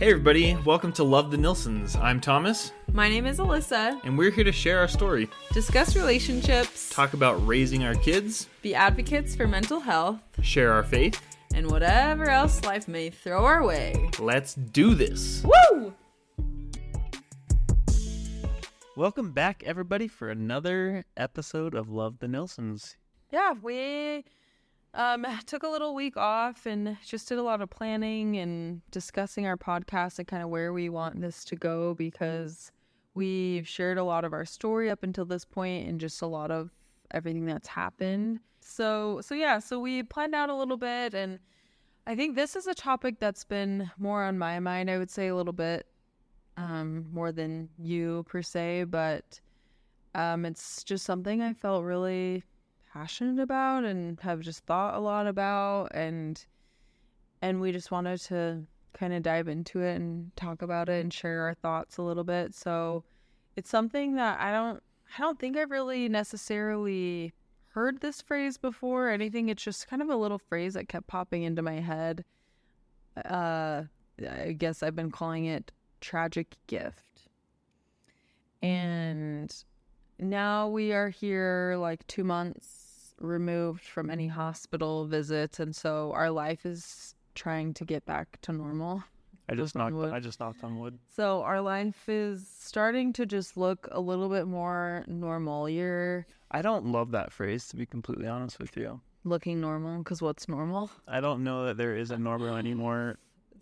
Hey, everybody, welcome to Love the Nilsons. I'm Thomas, My name is Alyssa. and we're here to share our story, Discuss relationships, talk about raising our kids, be advocates for mental health, share our faith. and whatever else life may throw our way. Let's do this. Woo! Welcome back, everybody, for another episode of Love the Nilsons. Yeah, we um took a little week off and just did a lot of planning and discussing our podcast and kind of where we want this to go because we've shared a lot of our story up until this point and just a lot of everything that's happened. So so yeah, so we planned out a little bit and I think this is a topic that's been more on my mind, I would say a little bit um more than you per se, but um it's just something I felt really passionate about and have just thought a lot about and and we just wanted to kind of dive into it and talk about it and share our thoughts a little bit. So it's something that I don't I don't think I've really necessarily heard this phrase before or anything. It's just kind of a little phrase that kept popping into my head. Uh I guess I've been calling it tragic gift. And now we are here like two months removed from any hospital visits and so our life is trying to get back to normal I just knocked. wood. I just knocked on wood. so our life is starting to just look a little bit more normal you're I don't love that phrase, to be completely honest with you. looking normal because what's normal I don't know that there is a normal anymore,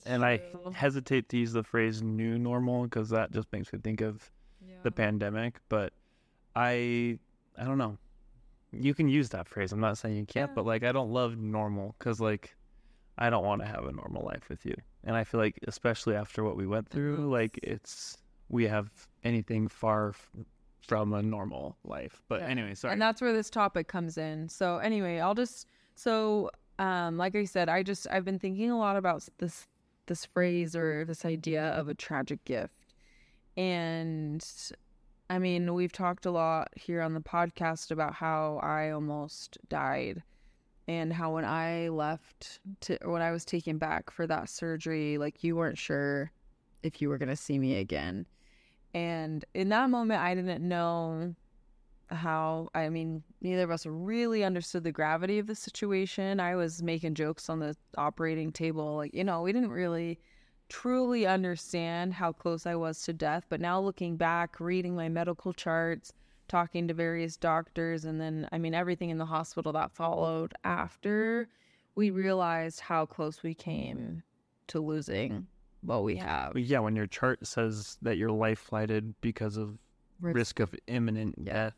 and I hesitate to use the phrase "new normal" because that just makes me think of the pandemic, but I I don't know. You can use that phrase. I'm not saying you can't, Yeah. but like I don't love normal cuz like I don't want to have a normal life with you. And I feel like especially after what we went through, like it's we have anything far f- from a normal life. But Yeah. anyway, sorry. And that's where this topic comes in. So anyway, I'll just so um like I said, I just I've been thinking a lot about this this phrase or this idea of a tragic gift. And I mean, we've talked a lot here on the podcast about how I almost died and how when I left to when I was taken back for that surgery, like you weren't sure if you were going to see me again. And in that moment, I didn't know how I mean, neither of us really understood the gravity of the situation. I was making jokes on the operating table, like, you know, we didn't really truly understand how close I was to death. But now looking back, reading my medical charts, talking to various doctors, and then, I mean, everything in the hospital that followed after, we realized how close we came to losing what we have. Yeah, when your chart says that your life flighted because of risk of imminent Yeah. death,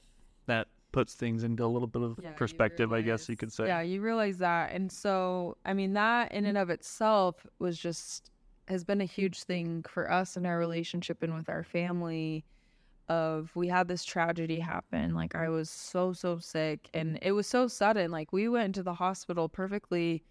that puts things into a little bit of Yeah, perspective, I guess you could say. Yeah, you realize that. And so, I mean, that in and mm-hmm. of itself was just has been a huge thing for us in our relationship and with our family of we had this tragedy happen. Like I was so so sick and it was so sudden. Like we went into the hospital perfectly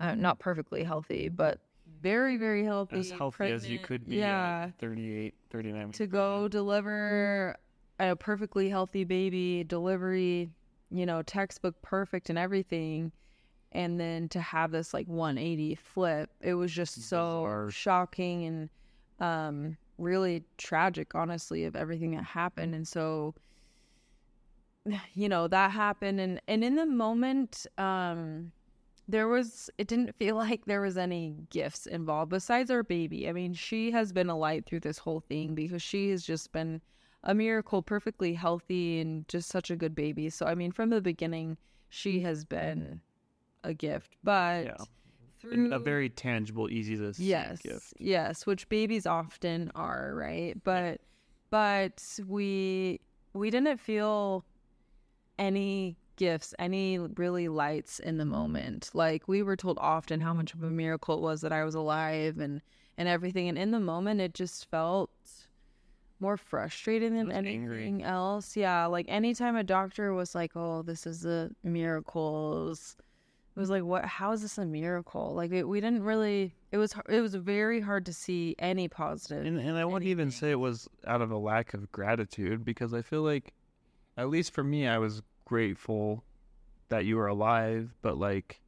uh, not perfectly healthy, but very very healthy. as healthy as you could be Yeah at 38 39 to go deliver a perfectly healthy baby, delivery, you know, textbook perfect and everything. And then to have this like 180 flip, it was just so Bizarre. shocking and um, really tragic, honestly, of everything that happened. And so, you know, that happened. And, and in the moment, um, there was it didn't feel like there was any gifts involved besides our baby. I mean, she has been a light through this whole thing because she has just been a miracle, perfectly healthy and just such a good baby. So I mean, from the beginning, she has been a gift. But Yeah. through a very tangible easy to yes gift yes which babies often are right but but we we didn't feel any gifts any really lights in the moment like we were told often how much of a miracle it was that i was alive and and everything and in the moment it just felt more frustrating than was angry. anything else yeah like anytime a doctor was like oh this is a miracle it was, like what how is this a miracle like it, we didn't really it was it was very hard to see any positive and, and i wouldn't even say it was out of a lack of gratitude because i feel like at least for me i was grateful that you were alive but like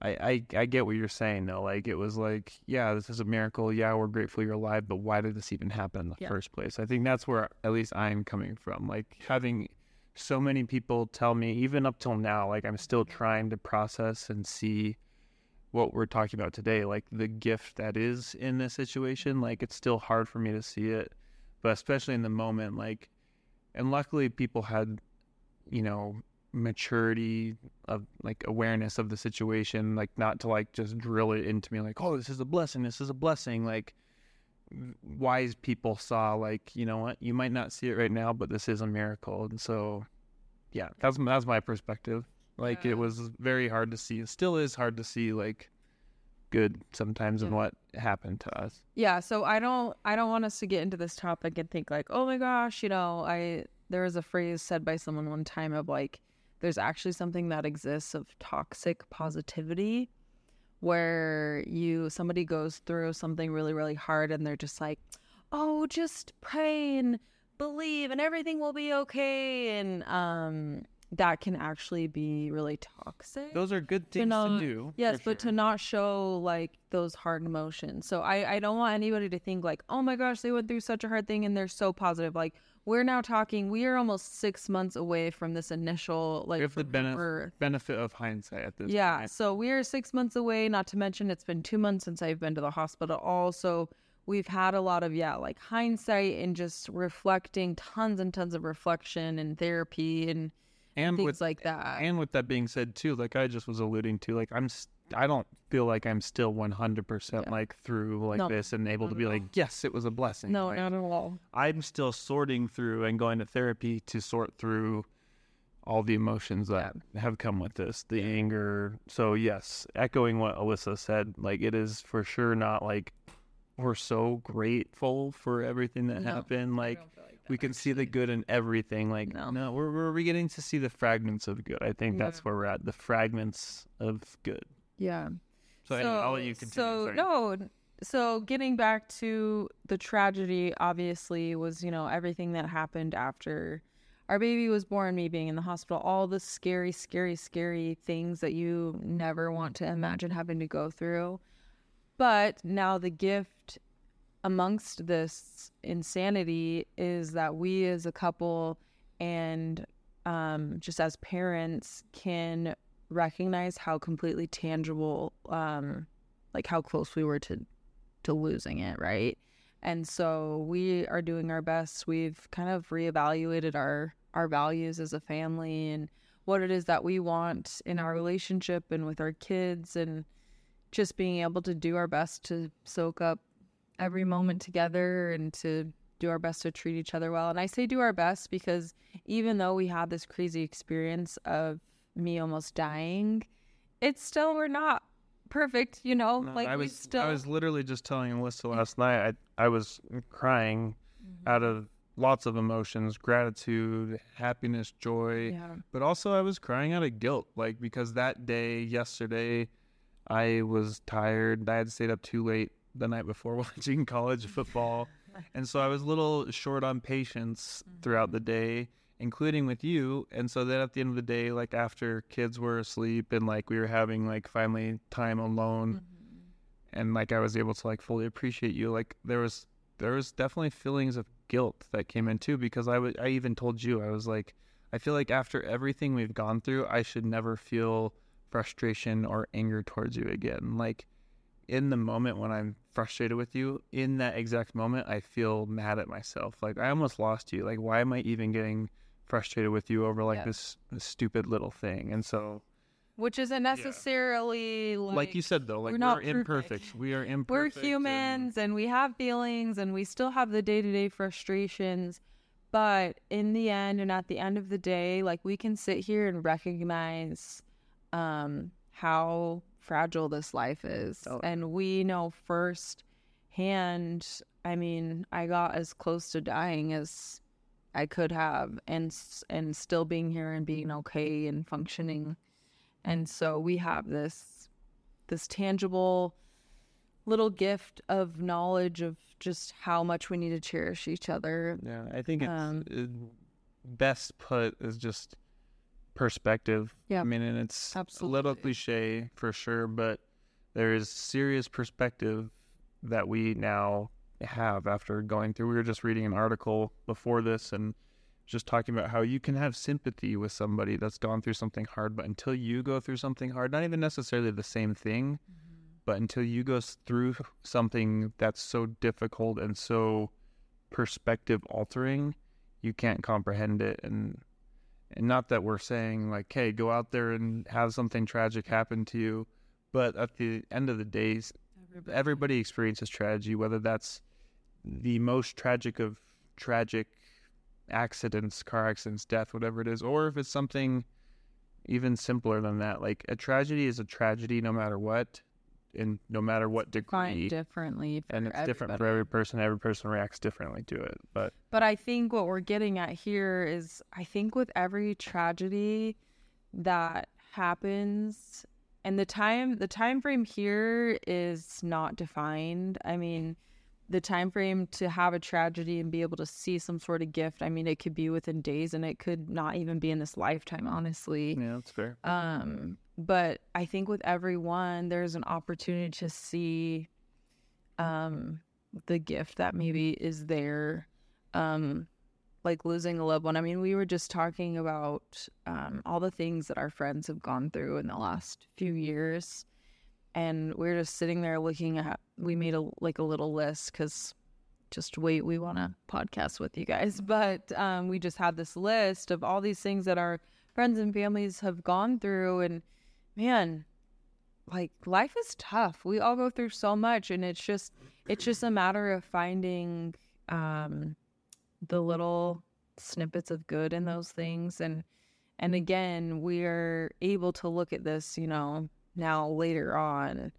I, I I get what you're saying though. Like it was like, yeah, this is a miracle. Yeah, we're grateful you're alive, but why did this even happen in the Yeah. first place? I think that's where at least I'm coming from. Like having so many people tell me, even up till now, like I'm still trying to process and see what we're talking about today, like the gift that is in this situation. Like it's still hard for me to see it, but especially in the moment, like, and luckily people had, you know, maturity of like awareness of the situation, like not to like just drill it into me, like, oh, this is a blessing, this is a blessing, like. Wise people saw, like, you know what, you might not see it right now, but this is a miracle, and so, yeah, that's that's my perspective. Like, Yeah. it was very hard to see. It still is hard to see, like, good sometimes in what happened to us. Yeah, so I don't I don't want us to get into this topic and think like, "Oh my gosh, you know, I there was a phrase said by someone one time of like there's actually something that exists of toxic positivity where you somebody goes through something really really hard and they're just like, "Oh, just pray and believe and everything will be okay." And um that can actually be really toxic. Those are good To things to, do. Yes, but to not show like those hard emotions. So I I don't want anybody to think like, "Oh my gosh, they went through such a hard thing and they're so positive." Like we're now talking, we are almost 6 months away from this initial like we have the bene- birth. benefit of hindsight at this Yeah, point. so we are 6 months away, not to mention it's been 2 months since I've been to the hospital also. We've had a lot of yeah, like hindsight and just reflecting tons and tons of reflection and therapy and And things with like that. and with that being said too, like I just was alluding to, like I'm s- I don't feel like I'm still 100% Yeah. like through like No, this and able to be like, yes, it was a blessing. no, Like, not at all. I'm still sorting through and going to therapy to sort through all the emotions that have come with this, the anger. So yes, echoing what Alyssa said, like it is for sure not like we're so grateful for everything that No, happened. Like don't feel like we can see the good in everything. Like No. no, we're we're beginning to see the fragments of good. I think Yeah. that's where we're at. The fragments of good. Yeah. So, anyway, I'll let you continue. So Sorry. no, so getting back to the tragedy, obviously was you know everything that happened after our baby was born, me being in the hospital, all the scary, scary, scary things that you never want to imagine having to go through. But now the gift amongst this insanity is that we as a couple and um, just as parents can recognize how completely tangible um like how close we were to to losing it right? And so we are doing our best. We've kind of reevaluated our our values as a family and what it is that we want in our relationship and with our kids and just being able to do our best to soak up every moment together and to do our best to treat each other well. And i say do our best because even though we had this crazy experience of me almost dying, it's still we're not perfect, you know. No, like I we was still I was literally just telling Alyssa last night. I I was crying mm-hmm. out of lots of emotions, gratitude, happiness, joy, yeah, but also I was crying out of guilt, like because that day yesterday, I was tired. I had stayed up too late the night before watching college football, and so I was a little short on patience mm-hmm. throughout the day, including with you. And so then at the end of the day, like after kids were asleep and like we were having like finally time alone mm-hmm. and like I was able to like fully appreciate you. Like there was there was definitely feelings of guilt that came in too because I would I even told you I was like I feel like after everything we've gone through, I should never feel frustration or anger towards you again. Like in the moment when I'm frustrated with you, in that exact moment, I feel mad at myself. Like I almost lost you. Like why am I even getting frustrated with you over like Yeah. this, this stupid little thing? And so, which isn't necessarily like, like, you said though, like we're we're, not imperfect. We are imperfect we're imperfect. and- humans and we have feelings and we still have the day to day frustrations. But in the end, and at the end of the day, like we can sit here and recognize um, how fragile this life is. Totally. And we know firsthand, I mean, I got as close to dying as I could have and and still being here and being okay and functioning. And so we have this this tangible little gift of knowledge of just how much we need to cherish each other. Yeah, I think it's Um, it, best put is just perspective. Yeah. I mean, and it's a little cliche for sure, but there is serious perspective that we now have after going through. We were just reading an article before this and just talking about how you can have sympathy with somebody that's gone through something hard, but until you go through something hard, not even necessarily the same thing, mm-hmm. but until you go through something that's so difficult and so perspective altering, you can't comprehend it and and not that we're saying like hey go out there and have something tragic happen to you but at the end of the days everybody experiences tragedy whether that's the most tragic of tragic accidents car accidents death whatever it is or if it's something even simpler than that like a tragedy is a tragedy no matter what and no matter what degree differently and it's different for every person every person reacts differently to it but But I think what we're getting at here is I think with every tragedy that happens and the time the time frame here is not defined. I mean, the time frame to have a tragedy and be able to see some sort of gift, I mean, it could be within days and it could not even be in this lifetime, honestly. yeah that's fair Um, but I think with everyone, there's an opportunity to see um the gift that maybe is there. Um, like losing a loved one. I mean, we were just talking about um all the things that our friends have gone through in the last few years. And we are just sitting there looking at we made a like a little list because just wait, we want to podcast with you guys. But um, we just had this list of all these things that our friends and families have gone through. And man, like life is tough. We all go through so much. And it's just, it's just a matter of finding um, the little snippets of good in those things. And, and again, we're able to look at this, you know, now later on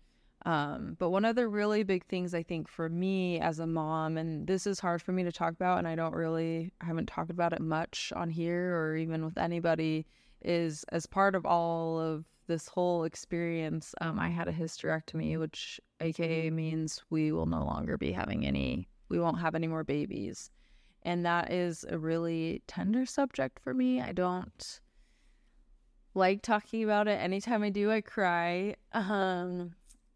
um, but one of the really big things I think for me as a mom, and this is hard for me to talk about, and I don't really, I haven't talked about it much on here or even with anybody, is as part of all of this whole experience, um, I had a hysterectomy, which AKA means we will no longer be having any, we won't have any more babies. And that is a really tender subject for me. I don't like talking about it. Anytime I do, I cry. Um,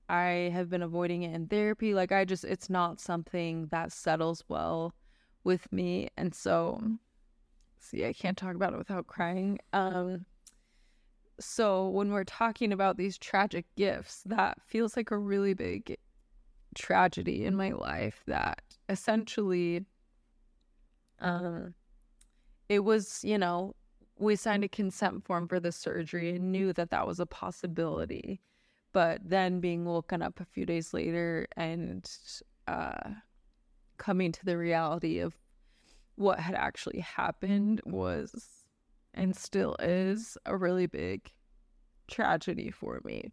I have been avoiding it in therapy. Like I just it's not something that settles well with me. And so see, I can't talk about it without crying. Um so when we're talking about these tragic gifts, that feels like a really big tragedy in my life that essentially um it was, you know, we signed a consent form for the surgery and knew that that was a possibility but then being woken up a few days later and uh, coming to the reality of what had actually happened was and still is a really big tragedy for me.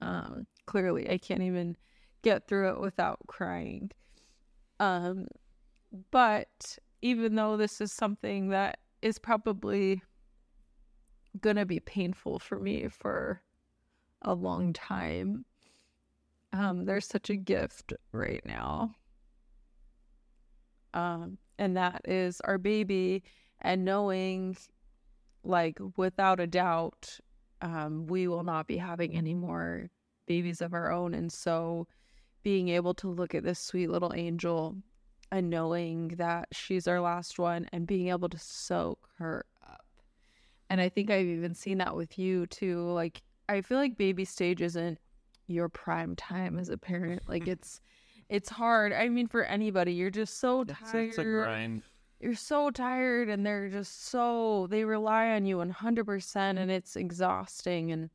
Um, clearly, I can't even get through it without crying. Um, but even though this is something that is probably going to be painful for me for a long time. Um, there's such a gift right now. Um, and that is our baby, and knowing, like, without a doubt, um, we will not be having any more babies of our own. And so, being able to look at this sweet little angel and knowing that she's our last one and being able to soak her up. And I think I've even seen that with you too. Like, I feel like baby stage isn't your prime time as a parent. Like it's it's hard. I mean for anybody, you're just so tired. it's a grind You're so tired and they're just so they rely on you 100% and it's exhausting and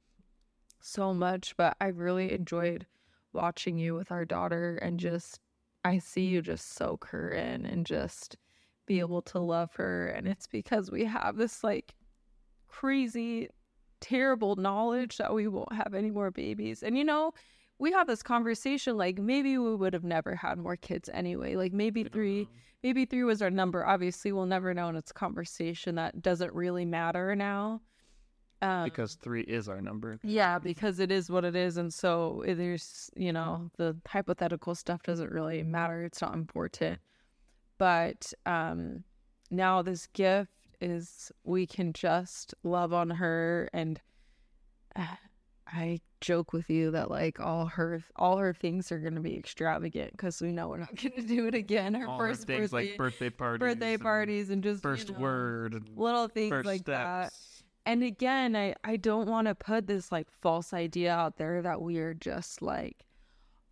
so much, but I really enjoyed watching you with our daughter and just I see you mm-hmm. just soak her in and just be able to love her and it's because we have this like crazy terrible knowledge that we won't have any more babies. And you know, we have this conversation like maybe we would have never had more kids anyway. Like maybe three, maybe three was our number. Obviously, we'll never know, and it's a conversation that doesn't really matter now. Um, because three is our number. yeah, because it is what it is, and so there's you know the hypothetical stuff doesn't really matter. It's not important. But um, now this gift is we can just love on her and uh, I joke with you that like all her all her things are gonna be extravagant because we know we're not gonna do it again. Her All her first things birthday, like birthday parties, birthday and parties, and just you first know, word, little things first like that. And again, I I don't want to put this like false idea out there that we are just like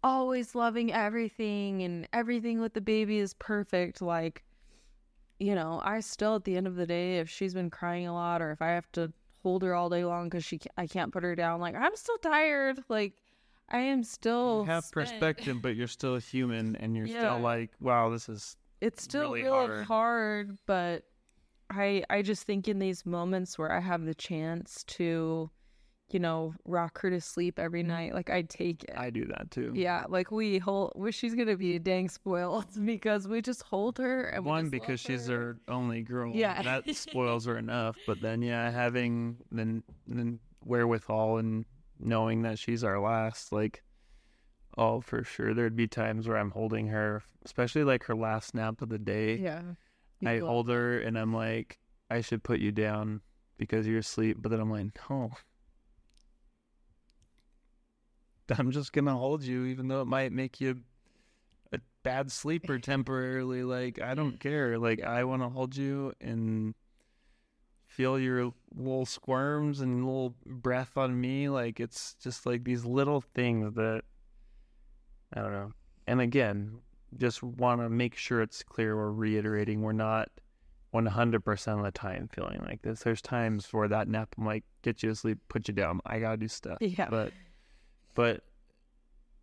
always loving everything and everything with the baby is perfect. Like, you know, I still at the end of the day, if she's been crying a lot or if I have to hold her all day long because she I can't put her down, like I'm still tired. Like I am still You have spent. perspective, but you're still a human, and you're Yeah. still like, wow, this is it's still really really, hard. hard. but i i just think in these moments where i have the chance to you know rock her to sleep every mm-hmm. night like i'd take it I do that too. yeah like we hold well, she's gonna be dang spoiled because we just hold her and we One because she's her. our only girl. Yeah. that spoils her enough. But then, yeah, having then then wherewithal and knowing that she's our last, like, oh, for sure, there'd be times where I'm holding her, especially like her last nap of the day. yeah I hold her and I'm like, I should put you down because you're asleep. But then I'm like, no. I'm just gonna hold you, even though it might make you a bad sleeper temporarily. Like I don't care. Like I want to hold you and feel your little squirms and little breath on me. Like it's just like these little things that I don't know. And again, just want to make sure it's clear we're reiterating we're not 100% of the time feeling like this. There's times where that nap, I'm like, get you to sleep, put you down. I got to do stuff. yeah But, but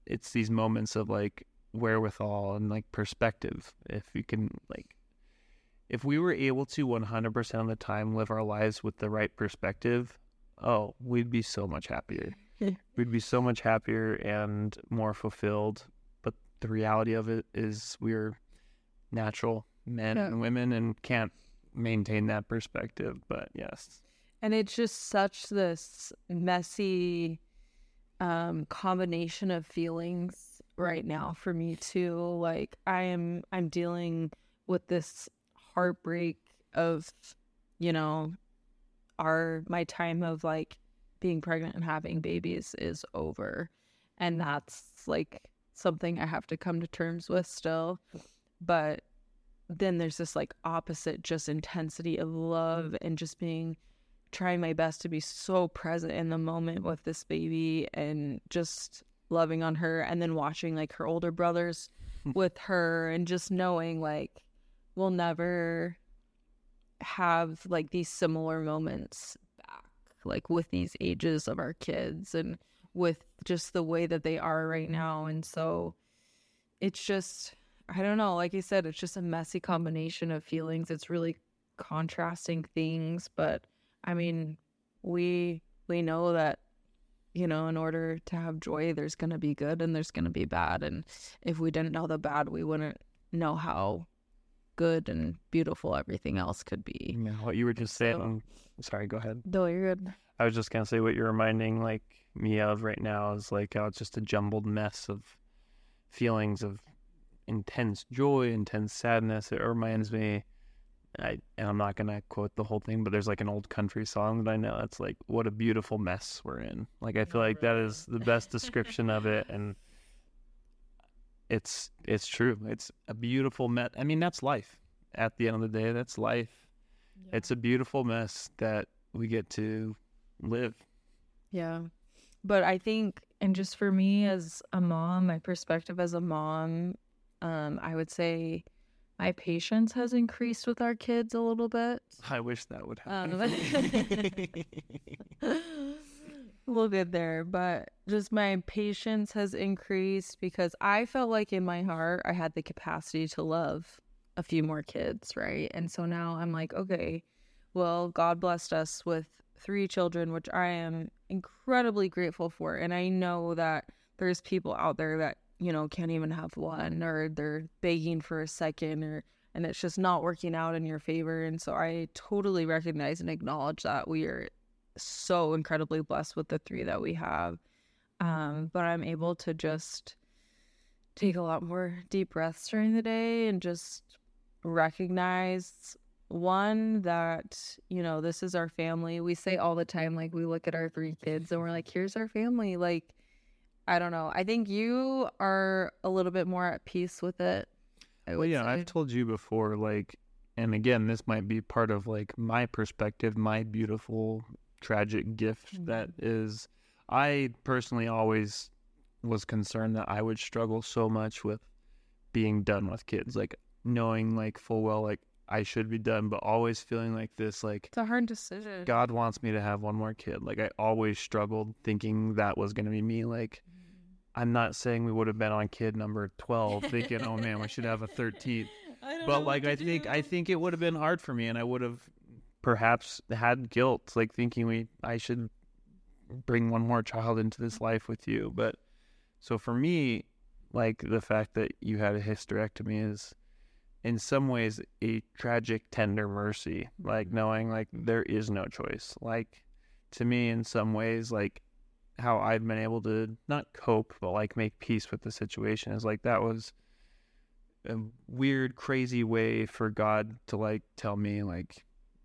it's these moments of like wherewithal and like perspective. If you can, like, if we were able to 100% of the time live our lives with the right perspective, oh, we'd be so much happier. we'd be so much happier and more fulfilled. The reality of it is we're natural men Yeah. and women and can't maintain that perspective. But yes, and it's just such this messy um combination of feelings right now for me too like i am i'm dealing with this heartbreak of you know our my time of like being pregnant and having babies is over and that's like something i have to come to terms with still but then there's this like opposite just intensity of love mm. and just being trying my best to be so present in the moment with this baby and just loving on her and then watching like her older brothers hmm. with her and just knowing like we'll never have like these similar moments back like with these ages of our kids and with just the way that they are right now and so it's just I don't know, like I said, it's just a messy combination of feelings. It's really contrasting things, but I mean, we we know that you know, in order to have joy, there's going to be good and there's going to be bad, and if we didn't know the bad, we wouldn't know how good and beautiful everything else could be. yeah, what you were just So- saying. Sorry, go ahead. No, you're good. I was just gonna say what you're reminding like me of right now is like how it's just a jumbled mess of feelings of intense joy, intense sadness. It reminds me, I and I'm not gonna quote the whole thing, but there's like an old country song that I know. It's like what a beautiful mess we're in. Like I feel like that is the best description of it, and it's it's true. It's a beautiful mess. I mean, that's life. At the end of the day, that's life. It's a beautiful mess that we get to live. Yeah. But I think, and just for me as a mom, my perspective as a mom, um, I would say my patience has increased with our kids a little bit. I wish that would Um, happen. we'll get there, but just my patience has increased because I felt like in my heart I had the capacity to love a few more kids, right? And so now I'm like, okay, well, God blessed us with three children, which I am incredibly grateful for. And I know that there's people out there that, you know, can't even have one or they're begging for a second or and it's just not working out in your favor. And so I totally recognize and acknowledge that we are so incredibly blessed with the three that we have. Um, but I'm able to just take a lot more deep breaths during the day and just recognize one that you know this is our family. We say all the time like we look at our three kids and we're like here's our family. Like i don't know. I think you are a little bit more at peace with it I well yeah say. i've told you before, like, and again, this might be part of like my perspective, my beautiful, tragic gift that mm-hmm. is, I personally always was concerned that I would struggle so much with being done with kids, like knowing like full well, like I should be done, but always feeling like this, like it's a hard decision God wants me to have one more kid. Like I always struggled thinking that was going to be me. Like mm-hmm. I'm not saying we would have been on kid number 12 thinking, "Oh man, we should have a 13th." I don't know But like I think I think it would have been hard for me and I would have perhaps had guilt like thinking we I should bring one more child into this life with you. But so for me, like the fact that you had a hysterectomy is in some ways a tragic tender mercy like mm-hmm. knowing like there is no choice. Like to me in some ways like how i've been able to not cope but like make peace with the situation is like that was a weird crazy way for god to like tell me like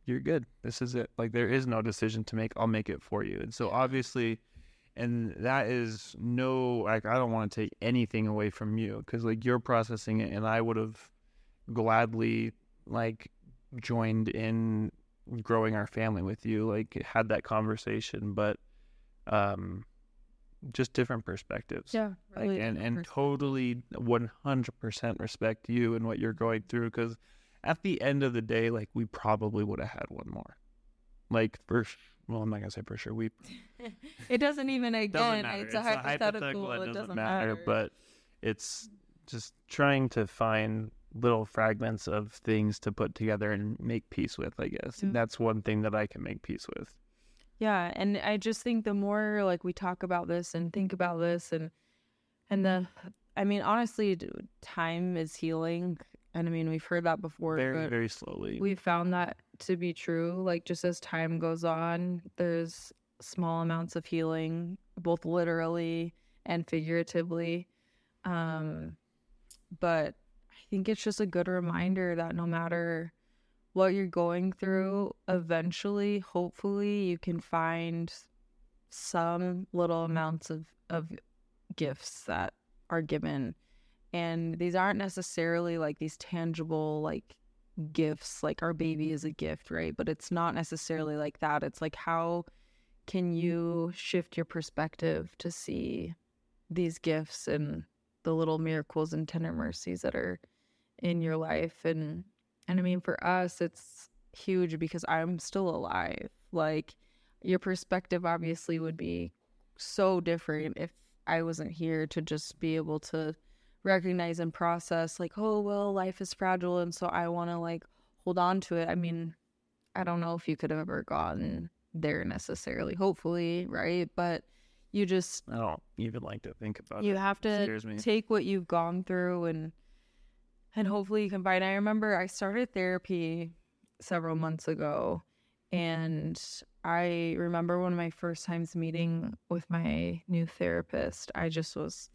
you're good. This is it. Like there is no decision to make. I'll make it for you. And so obviously and that is no like i don't want to take anything away from you because like you're processing it and i would have gladly like joined in growing our family with you like had that conversation but um just different perspectives. Yeah like and and totally 100% respect you and what you're going through because at the end of the day like we probably would have had one more. Like for well i'm not gonna say for sure. We it doesn't even doesn't again matter. it's a hypothetical, it it doesn't, doesn't matter, matter. but it's just trying to find little fragments of things to put together and make peace with i guess. Yeah. that's one thing that i can make peace with. Yeah, and I just think the more like we talk about this and think about this and and the I mean honestly time is healing and I mean we've heard that before very but very slowly. we found that to be true like just as time goes on there's small amounts of healing both literally and figuratively um but think it's just a good reminder that no matter what you're going through, eventually, hopefully, you can find some little amounts of, of gifts that are given. And these aren't necessarily like these tangible, like gifts, like our baby is a gift, right? But it's not necessarily like that. It's like, how can you shift your perspective to see these gifts and the little miracles and tender mercies that are in your life? And and I mean, for us, it's huge because I'm still alive. Like, your perspective obviously would be so different if I wasn't here to just be able to recognize and process, like, oh, well, life is fragile. And so I want to, like, hold on to it. I mean, I don't know if you could have ever gotten there necessarily, hopefully, right? But you just, i don't even like to think about it. you it have to take what you've gone through and and hopefully you can find i remember i started therapy several mm-hmm. months ago and i remember one of my first times meeting with my new therapist i just was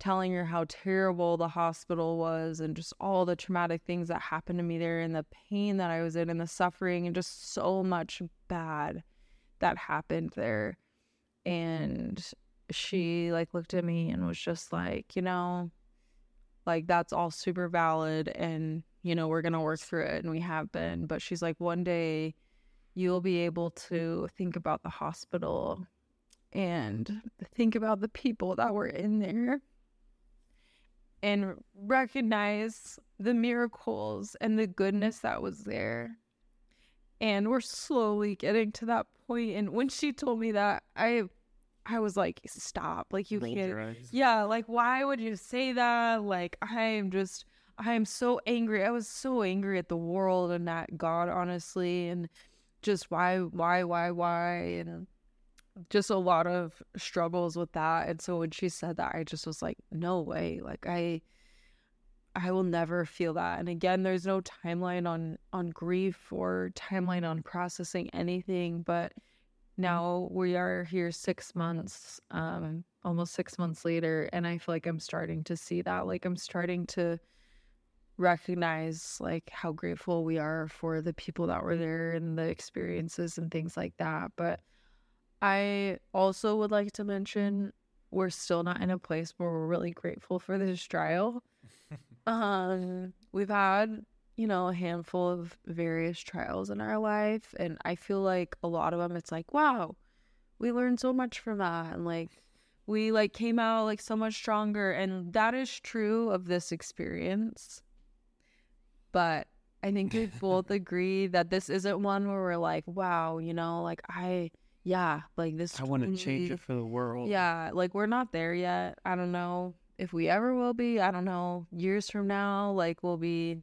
telling her how terrible the hospital was and just all the traumatic things that happened to me there and the pain that i was in and the suffering and just so much bad that happened there. And she like looked at me and was just like you know like that's all super valid and you know we're gonna work through it and we have been but she's like one day you'll be able to think about the hospital and think about the people that were in there and recognize the miracles and the goodness that was there. And we're slowly getting to that point and when she told me that i i was like stop like you Rolled can't yeah like why would you say that? Like i am just i am so angry. I was so angry at the world and at god honestly and just why why why why? And just a lot of struggles with that. And so when she said that i just was like no way. Like i i will never feel that. And again there's no timeline on on grief or timeline on processing anything but now we are here six months um almost six months later and i feel like i'm starting to see that like i'm starting to recognize like how grateful we are for the people that were there and the experiences and things like that. But I also would like to mention we're still not in a place where we're really grateful for this trial. um, we've had, you know, a handful of various trials in our life, and I feel like a lot of them, it's like, wow, we learned so much from that, and like we like came out like so much stronger, and that is true of this experience. But I think we both agree that this isn't one where we're like, wow, you know, like I yeah, like this. I want to change it for the world. Yeah, like we're not there yet. I don't know if we ever will be. I don't know. Years from now, like we'll be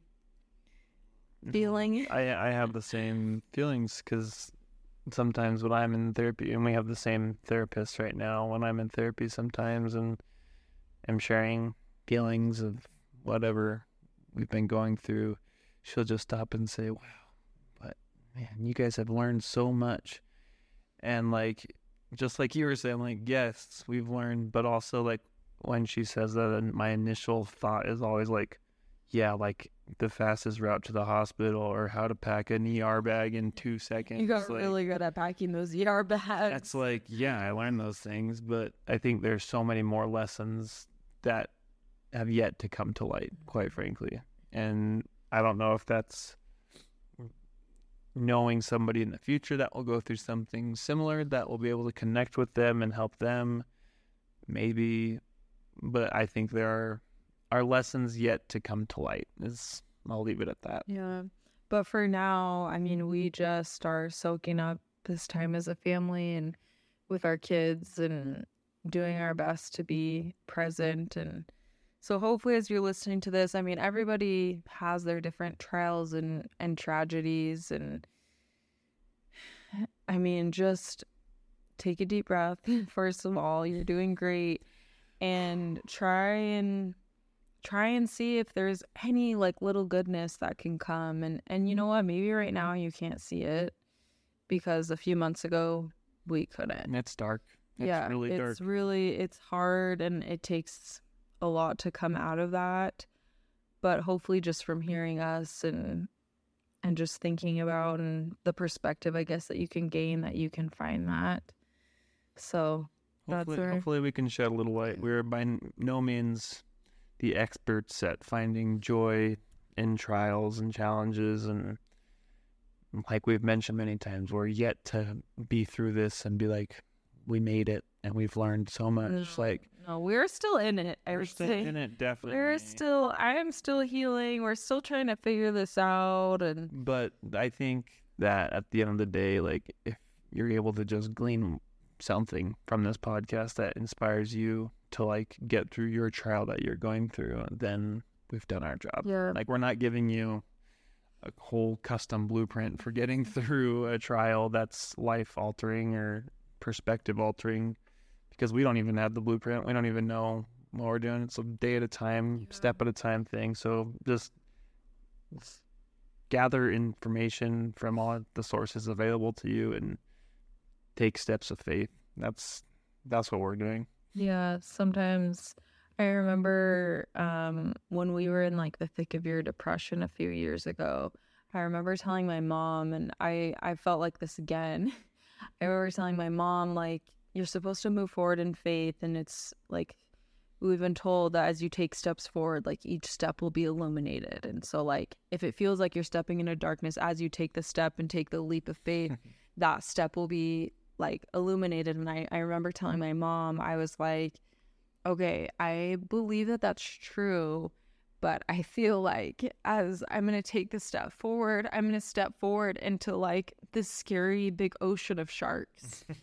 feeling. I I have the same feelings because sometimes when I'm in therapy, and we have the same therapist right now. When I'm in therapy, sometimes and I'm sharing feelings of whatever we've been going through, she'll just stop and say, "Wow, but man, you guys have learned so much," and like just like you were saying, like yes, we've learned, but also like when she says that, my initial thought is always like, yeah, like the fastest route to the hospital or how to pack an ER bag in two seconds. You got like, really good at packing those ER bags. That's like, yeah, I learned those things, but I think there's so many more lessons that have yet to come to light, quite frankly. And I don't know if that's knowing somebody in the future that will go through something similar that will be able to connect with them and help them maybe but I think there are are lessons yet to come to light. Is I'll leave it at that. Yeah. But for now, I mean, we mm-hmm. just are soaking up this time as a family and with our kids and doing our best to be present. And so, hopefully, as you're listening to this, I mean, everybody has their different trials and, and tragedies. And I mean, just take a deep breath. First of all, you're doing great. And try and try and see if there's any like little goodness that can come and and you know what maybe right mm-hmm. now you can't see it because a few months ago we couldn't it's dark. It's yeah really dark. it's really it's hard and it takes a lot to come out of that but hopefully just from hearing us and and just thinking about and the perspective i guess that you can gain that you can find that so that's Hopefully, where- hopefully we can shed a little light. We're by no means the experts at finding joy in trials and challenges, and like we've mentioned many times, we're yet to be through this and be like, we made it and we've learned so much. No, Like no we're still in it i we're still in it, definitely. We're still, I am still healing. We're still trying to figure this out. And but I think that at the end of the day, like if you're able to just glean something from this podcast that inspires you to like get through your trial that you're going through, then we've done our job. yeah, Like we're not giving you a whole custom blueprint for getting through a trial that's life altering or perspective altering because we don't even have the blueprint. We don't even know what we're doing. It's a day at a time, Yeah. step at a time thing. So just gather information from all the sources available to you and take steps of faith. That's that's what we're doing. Yeah. Sometimes I remember um, when we were in like the thick of your depression a few years ago. I remember telling my mom, and I I felt like this again. I remember telling my mom like you're supposed to move forward in faith, and it's like we've been told that as you take steps forward, like each step will be illuminated. And so, like, if it feels like you're stepping into darkness as you take the step and take the leap of faith, that step will be like illuminated. And I, I remember telling my mom, I was like, okay, I believe that that's true. But I feel like as I'm going to take this step forward, I'm going to step forward into like this scary big ocean of sharks.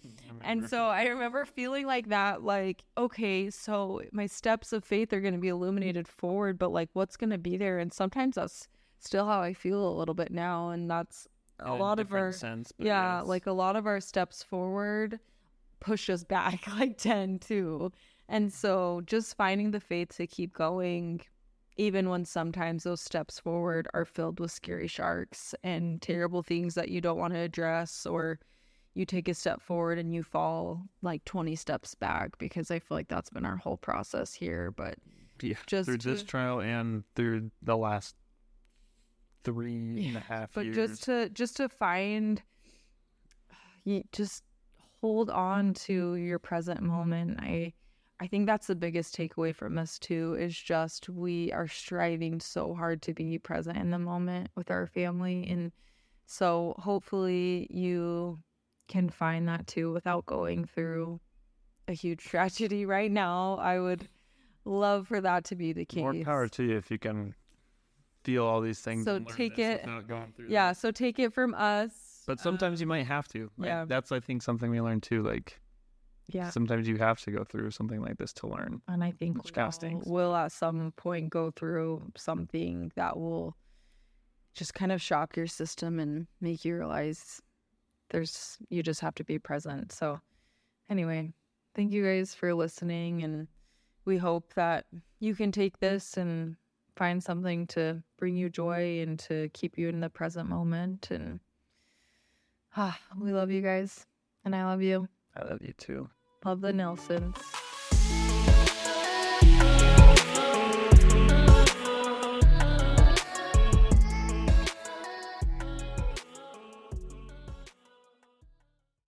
And so I remember feeling like that, like, okay, so my steps of faith are going to be illuminated forward, but like, what's going to be there? And sometimes that's still how I feel a little bit now. And that's a lot of our, sense, but yeah, yes. like a lot of our steps forward push us back like 10 too. And so just finding the faith to keep going, even when sometimes those steps forward are filled with scary sharks and terrible things that you don't want to address or you take a step forward and you fall like 20 steps back because I feel like that's been our whole process here. But Yeah, Just through this trial and through the last three and a Yeah, half but years. just to just to find you just hold on to your present moment. I i think that's the biggest takeaway from this too is just we are striving so hard to be present in the moment with our family. And so hopefully you can find that too without going through a huge tragedy right now. I would love for that to be the case More power to you if you can feel all these things. So take it- without going through yeah that. so take it from us But sometimes you um, might have to. Like, yeah. That's I think something we learned too. Like yeah sometimes you have to go through something like this to learn. And I think we'll, we'll at some point go through something that will just kind of shock your system and make you realize there's you just have to be present. So anyway, thank you guys for listening and we hope that you can take this and find something to bring you joy and to keep you in the present moment and ah, we love you guys and I love you. I love you too. Love the Nelsons.